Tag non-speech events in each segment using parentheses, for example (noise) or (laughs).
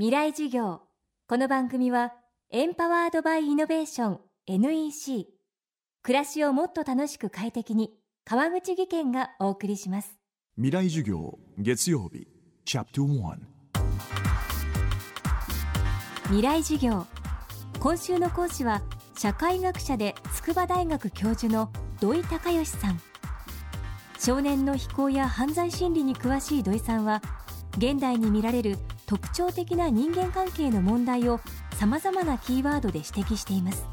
未来授業。この番組はエンパワードバイイノベーション NEC 暮らしをもっと楽しく快適に川口義賢がお送りします。未来授業月曜日チャプト1未来授業。今週の講師は社会学者で筑波大学教授の土井隆義さん。少年の非行や犯罪心理に詳しい土井さんは現代に見られる特徴的な人間関係の問題をさまざまなキーワードで指摘しています。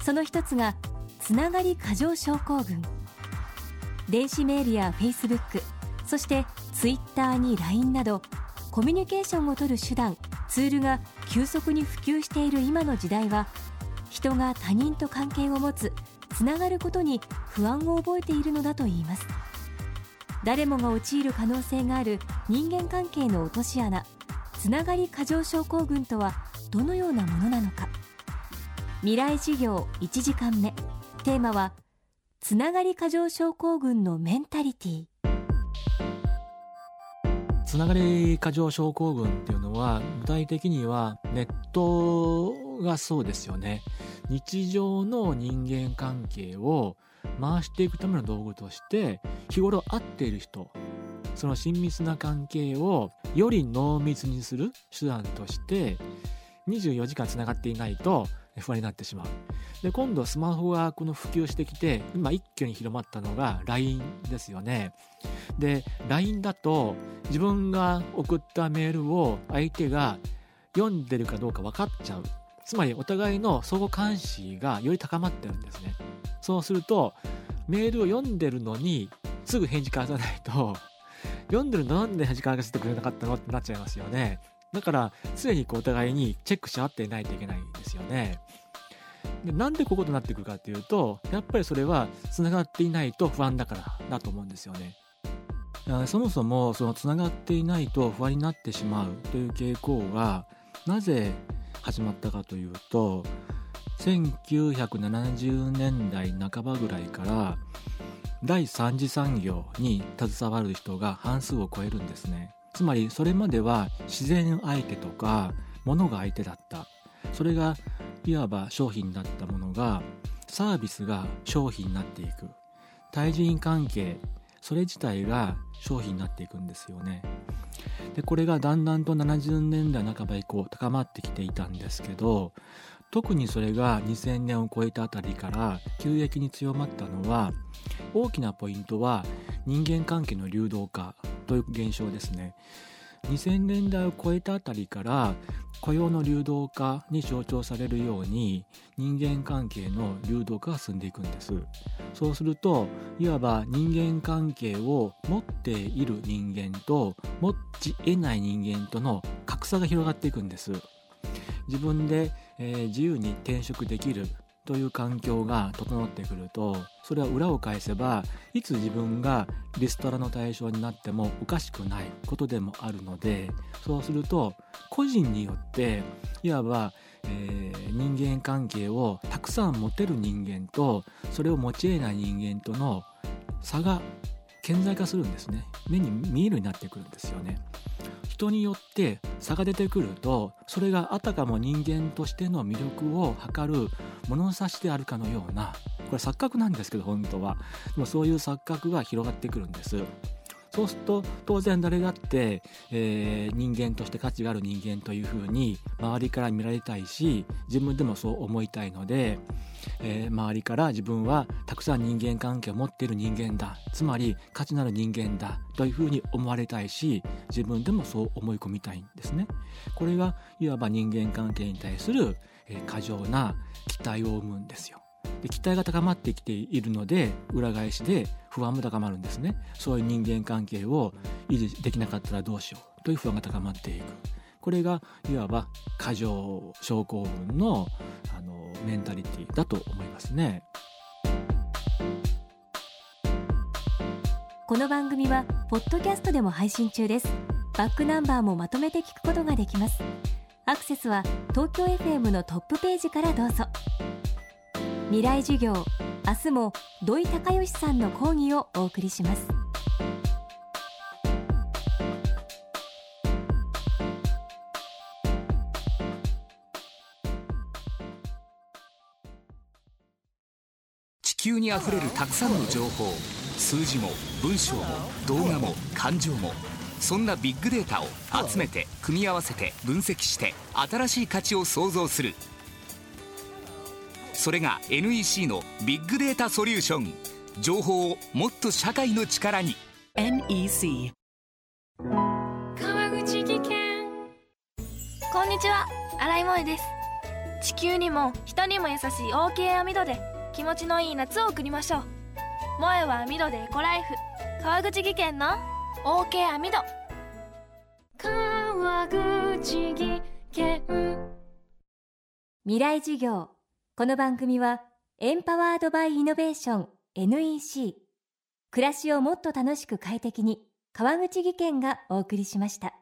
その一つがつながり過剰症候群。電子メールやフェイスブックそしてツイッターに LINE などコミュニケーションをとる手段ツールが急速に普及している今の時代は人が他人と関係を持つつながることに不安を覚えているのだといいます。誰もが陥る可能性がある人間関係の落とし穴つながり過剰症候群とはどのようなものなのか。未来事業1時間目。テーマはつながり過剰症候群のメンタリティ。つながり過剰症候群っていうのは具体的にはネットがそうですよね。日常の人間関係を回していくための道具として日頃会っている人その親密な関係をより濃密にする手段として24時間つながっていないと不安になってしまう。で今度スマホがこの普及してきて今一挙に広まったのが LINE ですよね。で LINE だと自分が送ったメールを相手が読んでるかどうか分かっちゃう。つまりお互いの相互監視がより高まってるんですね。そうするとメールを読んでるのにすぐ返事返さないと (laughs) 読んでるのなんで返事返してくれなかったのってなっちゃいますよね。だから常にこうお互いにチェックし合っていないといけないんですよね。でなんでこことなってくるかっていうとやっぱりそれはつながっていないと不安だからだと思うんですよね。そもそもそのつながっていないと不安になってしまうという傾向がなぜ始まったかというと1970年代半ばぐらいから第三次産業に携わる人が半数を超えるんですね。つまりそれまでは自然相手とか物が相手だった。それがいわば商品だったものがサービスが商品になっていく。対人関係それ自体が商品になっていくんですよね。でこれがだんだんと70年代半ば以降高まってきていたんですけど特にそれが2000年を超えたあたりから急激に強まったのは大きなポイントは人間関係の流動化という現象ですね。2000年代を超えたあたりから雇用の流動化に象徴されるように人間関係の流動化が進んでいくんです。そうするといわば人間関係を持っている人間と持ち得ない人間との格差が広がっていくんです。自分でえー、自由に転職できるという環境が整ってくるとそれは裏を返せばいつ自分がリストラの対象になってもおかしくないことでもあるのでそうすると個人によっていわば、えー、人間関係をたくさん持てる人間とそれを持ち得ない人間との差が顕在化するんですね目に見えるようになってくるんですよね。人によって差が出てくるとそれがあたかも人間としての魅力を測る物差しであるかのようなこれ錯覚なんですけど本当は。でもそういう錯覚が広がってくるんです。そうすると当然誰だって、えー、人間として価値がある人間というふうに周りから見られたいし自分でもそう思いたいので、えー、周りから自分はたくさん人間関係を持っている人間だつまり価値のある人間だというふうに思われたいし自分でもそう思い込みたいんですね。これがいわば人間関係に対する、過剰な期待を生むんですよ。で期待が高まってきているので裏返しで不安も高まるんですね。そういう人間関係を維持できなかったらどうしようという不安が高まっていく。これがいわば過剰症候群のあのメンタリティだと思いますね。この番組はポッドキャストでも配信中です。バックナンバーもまとめて聞くことができます。アクセスは東京 FM のトップページからどうぞ。未来授業明日も土井隆義さんの講義をお送りします。地球にあふれるたくさんの情報。数字も文章も動画も感情もそんなビッグデータを集めて組み合わせて分析して新しい価値を創造する「それが NEC のビッグデータソリューション情報をもっと社会の力に。NEC 川口技研。こんにちは。新井萌です。地球にも人にも優しい OK 網戸で気持ちのいい夏を送りましょう。萌えは網戸でエコライフ。川口技研の OK 網戸川口技研。未来授業この番組はエンパワードバイイノベーション NEC 暮らしをもっと楽しく快適に川口義賢がお送りしました。